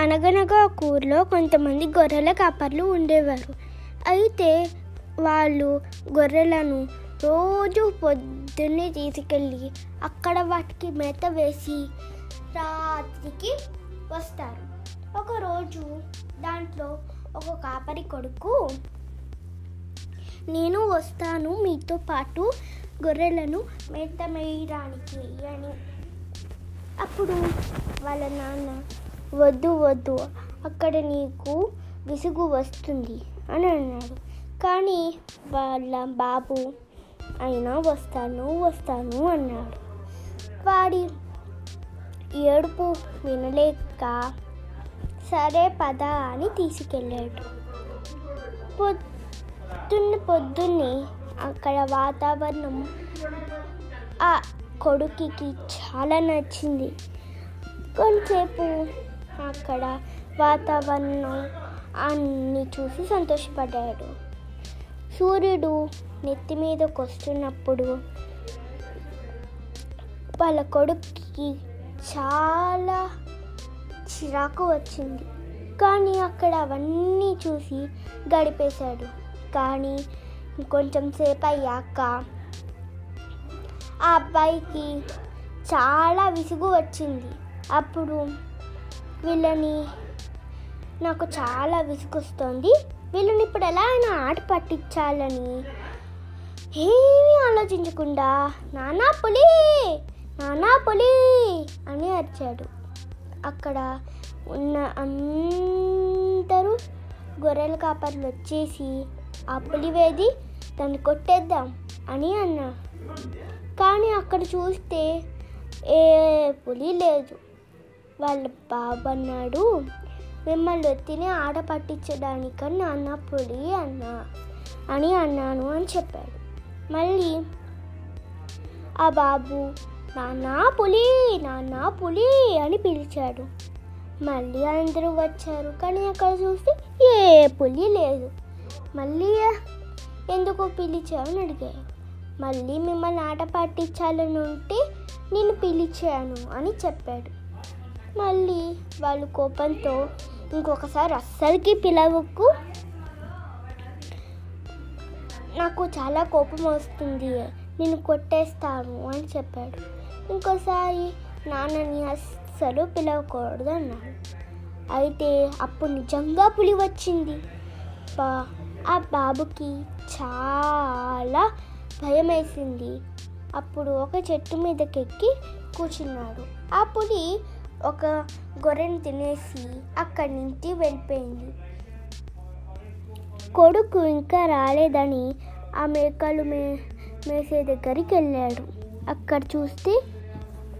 అనగనగా ఒక ఊర్లో కొంతమంది గొర్రెల కాపర్లు ఉండేవారు. అయితే వాళ్ళు గొర్రెలను రోజు పొద్దున్నే తీసుకెళ్ళి అక్కడ వాటికి మేత వేసి రాత్రికి వస్తారు. ఒకరోజు దాంట్లో ఒక కాపరి కొడుకు నేను వస్తాను మీతో పాటు గొర్రెలను మేత మేయడానికి అని. అప్పుడు వాళ్ళ నాన్న వద్దు వద్దు. అక్కడ నీకు విసుగు వస్తుంది అని అన్నాడు. కానీ వాళ్ళ బాబు అయినా వస్తాను వస్తాను అన్నాడు. వాడి ఏడుపు వినలేక సరే పద అని తీసుకెళ్ళాడు. పొద్దున్న పొద్దున్నే అక్కడ వాతావరణం ఆ కొడుకుకి చాలా నచ్చింది. కొంచెంసేపు అక్కడ వాతావరణం అన్ని చూసి సంతోషపడ్డాడు. సూర్యుడు నెత్తి మీదకి వస్తున్నప్పుడు వాళ్ళ కొడుక్కి చాలా చిరాకు వచ్చింది. కానీ అక్కడ అవన్నీ చూసి గడిపేశాడు. కానీ కొంచెం సేపు అయ్యాక ఆ అబ్బాయికి చాలా విసుగు వచ్చింది. అప్పుడు వీళ్ళని నాకు చాలా విసుకొస్తుంది వీళ్ళని ఇప్పుడు ఎలా అయినా ఆట పట్టించాలని ఏమీ ఆలోచించకుండా నానా పులి నానా పులి అని అరిచాడు. అక్కడ ఉన్న అందరూ గొర్రెల కాపర్లు వచ్చేసి ఆ పులివేది దాన్ని కొట్టేద్దాం అని అన్నా కానీ అక్కడ చూస్తే ఏ పులి లేదు. వాళ్ళ బాబు అన్నాడు. మిమ్మల్ని తిని ఆట పట్టించడానికని నాన్న పులి అన్నా అని అన్నాను అని చెప్పాడు. మళ్ళీ ఆ బాబు నాన్న పులి నాన్న పులి అని పిలిచాడు. మళ్ళీ అందరూ వచ్చారు. కానీ అక్కడ చూస్తే ఏ పులి లేదు. మళ్ళీ ఎందుకు పిలిచావని అడిగారు. మళ్ళీ మిమ్మల్ని ఆట పట్టించాలని ఉంటే నేను పిలిచాను అని చెప్పాడు. మళ్ళీ వాళ్ళు కోపంతో ఇంకొకసారి అస్సలకి పిలవకు. నాకు చాలా కోపం వస్తుంది. నేను కొట్టేస్తాను అని చెప్పాడు. ఇంకోసారి నాన్నని అస్సలు పిలవకూడదు అన్నాడు. అయితే అప్పుడు నిజంగా పులి వచ్చింది. బా- ఆ బాబుకి చాలా భయం వేసింది అప్పుడు ఒక చెట్టు మీదకెక్కి కూర్చున్నాడు. ఆ పులి ఒక గొర్రెను తినేసి అక్కడి నుంచి వెళ్ళిపోయింది. కొడుకు ఇంకా రాలేదని ఆ మేకలు మే మేసే దగ్గరికి వెళ్ళాడు. అక్కడ చూస్తే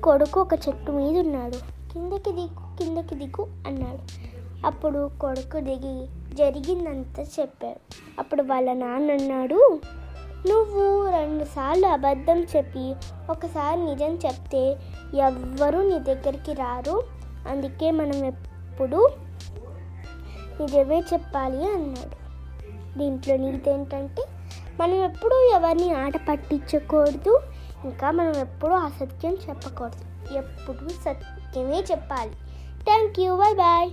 కొడుకు ఒక చెట్టు మీద ఉన్నాడు. కిందకి దిగు కిందకి దిగు అన్నాడు. అప్పుడు కొడుకు దిగి జరిగిందంతా చెప్పాడు. అప్పుడు వాళ్ళ నాన్న అన్నాడు నువ్వు రెండుసార్లు అబద్ధం చెప్పి ఒకసారి నిజం చెప్తే ఎవ్వరూ నీ దగ్గరికి రారు. అందుకే మనం ఎప్పుడు నిజమే చెప్పాలి అన్నాడు. దీంట్లో నీతి మనం ఎప్పుడూ ఎవరిని ఆట పట్టించకూడదు. ఇంకా మనం ఎప్పుడూ అసత్యం చెప్పకూడదు. ఎప్పుడు సత్యమే చెప్పాలి. Thank you bye bye